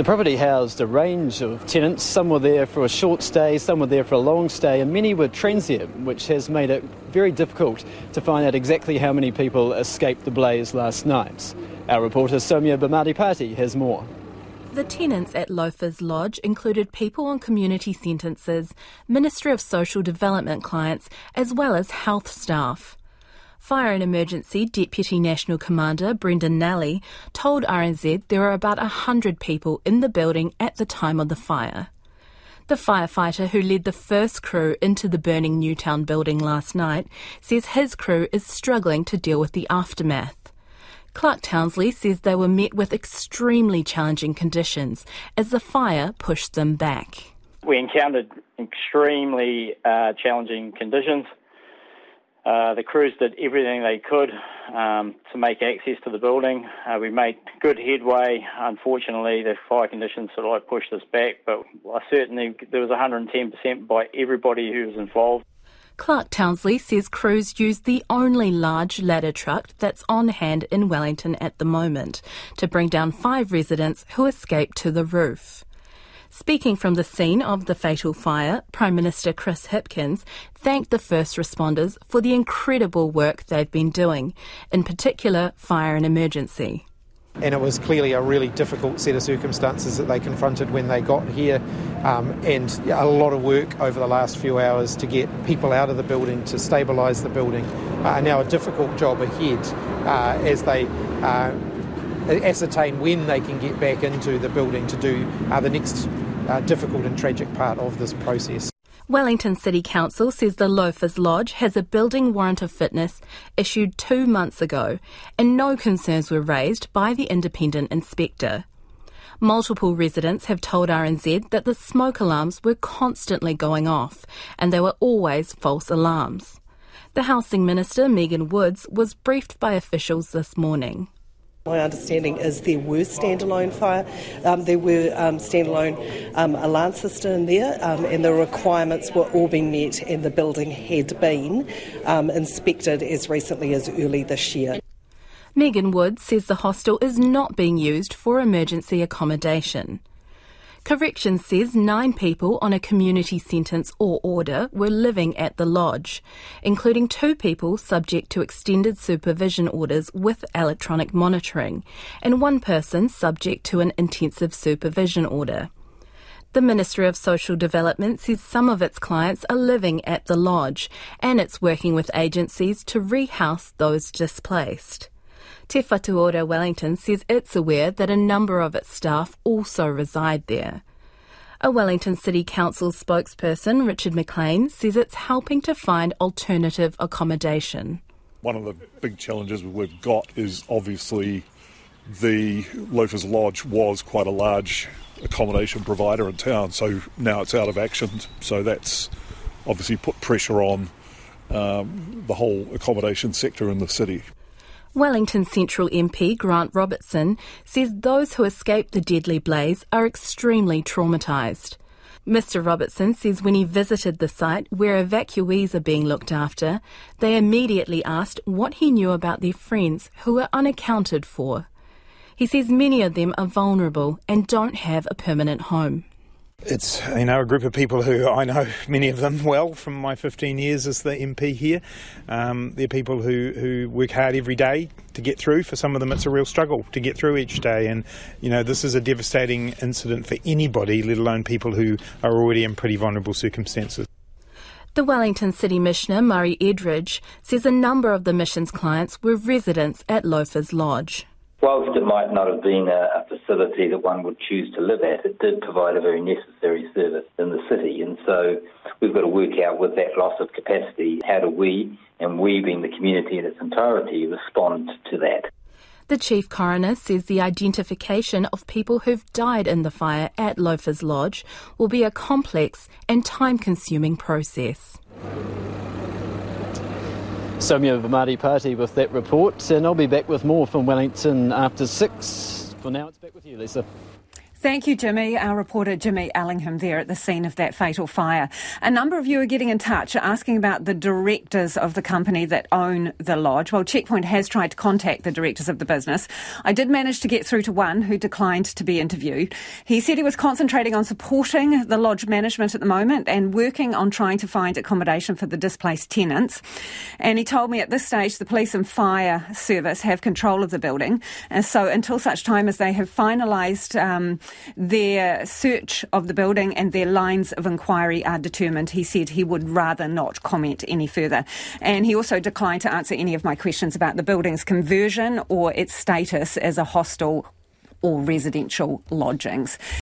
The property housed a range of tenants. Some were there for a short stay, some were there for a long stay, and many were transient, which has made it very difficult to find out exactly how many people escaped the blaze last night. Our reporter Soumya Bhamidipati has more. The tenants at Loafers Lodge included people on community sentences, Ministry of Social Development clients, as well as health staff. Fire and Emergency Deputy National Commander Brendan Nally told RNZ there were about 100 people in the building at the time of the fire. The firefighter who led the first crew into the burning Newtown building last night says his crew is struggling to deal with the aftermath. Clark Townsley says they were met with extremely challenging conditions as the fire pushed them back. We encountered extremely uh, challenging conditions. Uh, the crews did everything they could um, to make access to the building. Uh, we made good headway. Unfortunately, the fire conditions sort of pushed us back, but I certainly there was 110% by everybody who was involved. Clark Townsley says crews use the only large ladder truck that's on hand in Wellington at the moment to bring down five residents who escaped to the roof. Speaking from the scene of the fatal fire, Prime Minister Chris Hipkins thanked the first responders for the incredible work they've been doing, in particular fire and emergency. And it was clearly a really difficult set of circumstances that they confronted when they got here, um, and a lot of work over the last few hours to get people out of the building, to stabilise the building, uh, now a difficult job ahead uh, as they uh, ascertain when they can get back into the building to do uh, the next uh, difficult and tragic part of this process. Wellington City Council says the Loafers Lodge has a building warrant of fitness issued two months ago, and no concerns were raised by the independent inspector. Multiple residents have told RNZ that the smoke alarms were constantly going off, and they were always false alarms. The Housing Minister, Megan Woods, was briefed by officials this morning. My understanding is there were standalone fire, um, there were um, standalone um, alarm system in there, um, and the requirements were all being met, and the building had been um, inspected as recently as early this year. Megan Woods says the hostel is not being used for emergency accommodation. Corrections says nine people on a community sentence or order were living at the lodge, including two people subject to extended supervision orders with electronic monitoring, and one person subject to an intensive supervision order. The Ministry of Social Development says some of its clients are living at the lodge and it's working with agencies to rehouse those displaced. Te Whatu Ora Wellington says it's aware that a number of its staff also reside there. A Wellington City Council spokesperson, Richard McLean, says it's helping to find alternative accommodation. One of the big challenges we've got is obviously the Loafers Lodge was quite a large accommodation provider in town, so now it's out of action. So that's obviously put pressure on um, the whole accommodation sector in the city. Wellington Central MP Grant Robertson says those who escaped the deadly blaze are extremely traumatised. Mr. Robertson says when he visited the site where evacuees are being looked after, they immediately asked what he knew about their friends who were unaccounted for. He says many of them are vulnerable and don't have a permanent home. It's you know a group of people who I know many of them well from my 15 years as the MP here. Um, they're people who, who work hard every day to get through. For some of them, it's a real struggle to get through each day. And you know this is a devastating incident for anybody, let alone people who are already in pretty vulnerable circumstances. The Wellington City Missioner, Murray Edridge, says a number of the mission's clients were residents at Loafers Lodge. Whilst it might not have been a, a, facility that one would choose to live at, it did provide a very necessary service in the city. And so we've got to work out with that loss of capacity, how do we, and we being the community in its entirety, respond to that. The Chief Coroner says the identification of people who've died in the fire at Loafers Lodge will be a complex and time consuming process. Soumya Party with that report, and I'll be back with more from Wellington after six. For now, it's back with you, Lisa. Thank you, Jimmy. Our reporter Jimmy Allingham there at the scene of that fatal fire. A number of you are getting in touch asking about the directors of the company that own the lodge. Well, Checkpoint has tried to contact the directors of the business. I did manage to get through to one who declined to be interviewed. He said he was concentrating on supporting the lodge management at the moment and working on trying to find accommodation for the displaced tenants. And he told me at this stage the police and fire service have control of the building. And so until such time as they have finalised um, their search of the building and their lines of inquiry are determined. He said he would rather not comment any further. And he also declined to answer any of my questions about the building's conversion or its status as a hostel or residential lodgings.